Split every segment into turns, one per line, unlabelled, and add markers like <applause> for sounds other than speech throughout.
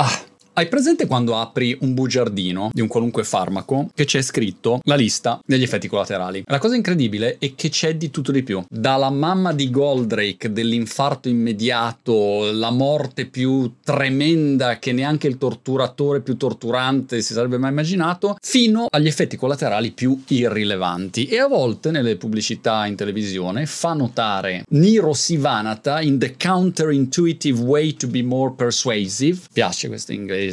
아, hai presente quando apri un bugiardino di un qualunque farmaco che c'è scritto la lista degli effetti collaterali? La cosa incredibile è che c'è di tutto di più. Dalla mamma di Goldrake, dell'infarto immediato, la morte più tremenda che neanche il torturatore più torturante si sarebbe mai immaginato, fino agli effetti collaterali più irrilevanti. E a volte nelle pubblicità in televisione fa notare Niro Sivanata in the counterintuitive way to be more persuasive. Piace questo inglese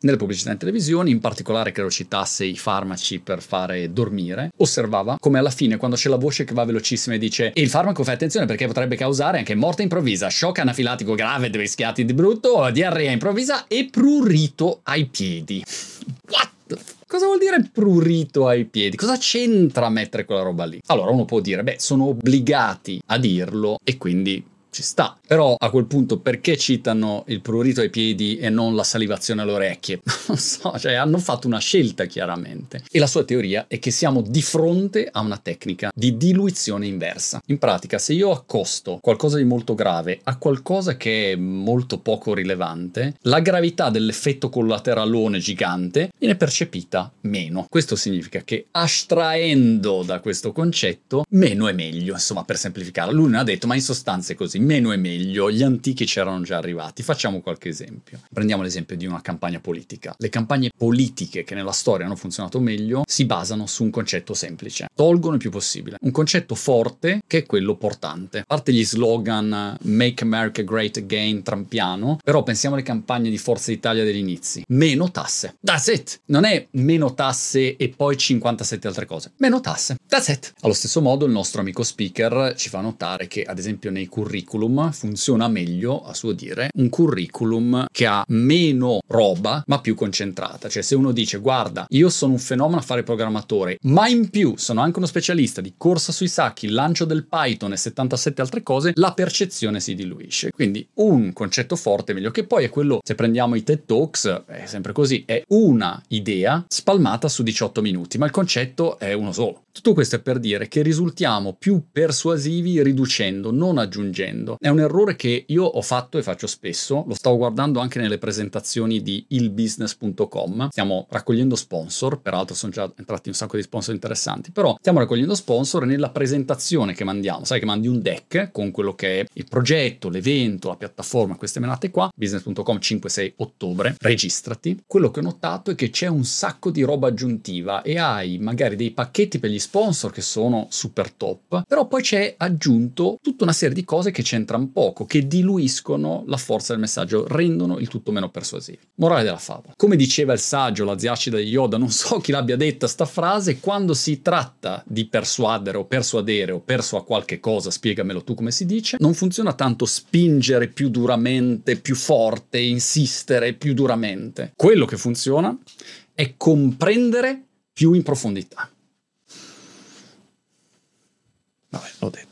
nelle pubblicità in televisione, in particolare credo citasse i farmaci per fare dormire, osservava come alla fine quando c'è la voce che va velocissima e dice il farmaco fai attenzione perché potrebbe causare anche morte improvvisa, shock anafilatico grave dei rischiati di brutto, diarrea improvvisa e prurito ai piedi. What? Cosa vuol dire prurito ai piedi? Cosa c'entra mettere quella roba lì? Allora uno può dire, beh, sono obbligati a dirlo e quindi ci sta. Però a quel punto perché citano il prurito ai piedi e non la salivazione alle orecchie? <laughs> Non so, cioè hanno fatto una scelta chiaramente. E la sua teoria è che siamo di fronte a una tecnica di diluizione inversa. In pratica, se io accosto qualcosa di molto grave a qualcosa che è molto poco rilevante, la gravità dell'effetto collateralone gigante viene percepita meno. Questo significa che astraendo da questo concetto, meno è meglio, insomma, per semplificare. Lui non ha detto, ma in sostanza è così, meno è meglio, gli antichi c'erano già arrivati. Facciamo qualche esempio. Prendiamo l'esempio di una campagna politica. Le campagne politiche che nella storia hanno funzionato meglio si basano su un concetto semplice. Tolgono il più possibile. Un concetto forte che è quello portante. A parte gli slogan Make America Great Again trampiano, però pensiamo alle campagne di Forza Italia degli inizi. Meno tasse. That's it. Non è meno tasse e poi 57 altre cose. Meno tasse. That's it. Allo stesso modo il nostro amico speaker ci fa notare che ad esempio nei curriculum funziona meglio, a suo dire, un curriculum che ha meno roba ma più concentrata. Cioè se uno dice guarda, io sono un fenomeno a fare programmatore, ma in più sono anche uno specialista di corsa sui sacchi, lancio del Python e 77 altre cose, la percezione si diluisce. Quindi un concetto forte meglio che poi è quello, se prendiamo i TED Talks, è sempre così, è una idea spalmata su 18 minuti, ma il concetto è uno solo. Tutto questo è per dire che risultiamo più persuasivi riducendo, non aggiungendo. È un errore che io ho fatto e faccio spesso, lo stavo guardando anche nelle presentazioni di ilbusiness.com. Stiamo raccogliendo sponsor, peraltro sono già entrati un sacco di sponsor interessanti, però stiamo raccogliendo sponsor nella presentazione che mandiamo. Sai che mandi un deck con quello che è il progetto, l'evento, la piattaforma, queste menate qua, business.com 5-6 ottobre, registrati. Quello che ho notato è che c'è un sacco di roba aggiuntiva e hai magari dei pacchetti per gli sponsor che sono super top, però poi c'è aggiunto tutta una serie di cose che c'entrano poco, che diluiscono la forza del messaggio, rendono il tutto meno persuasivo. Morale della favola. Come diceva il saggio, la ziacida di Yoda, non so chi l'abbia detta sta frase, quando si tratta di persuadere o persuadere o persua qualche cosa, spiegamelo tu come si dice, non funziona tanto spingere più duramente, più forte, insistere più duramente. Quello che funziona è comprendere più in profondità. Vabbè, l'ho detto.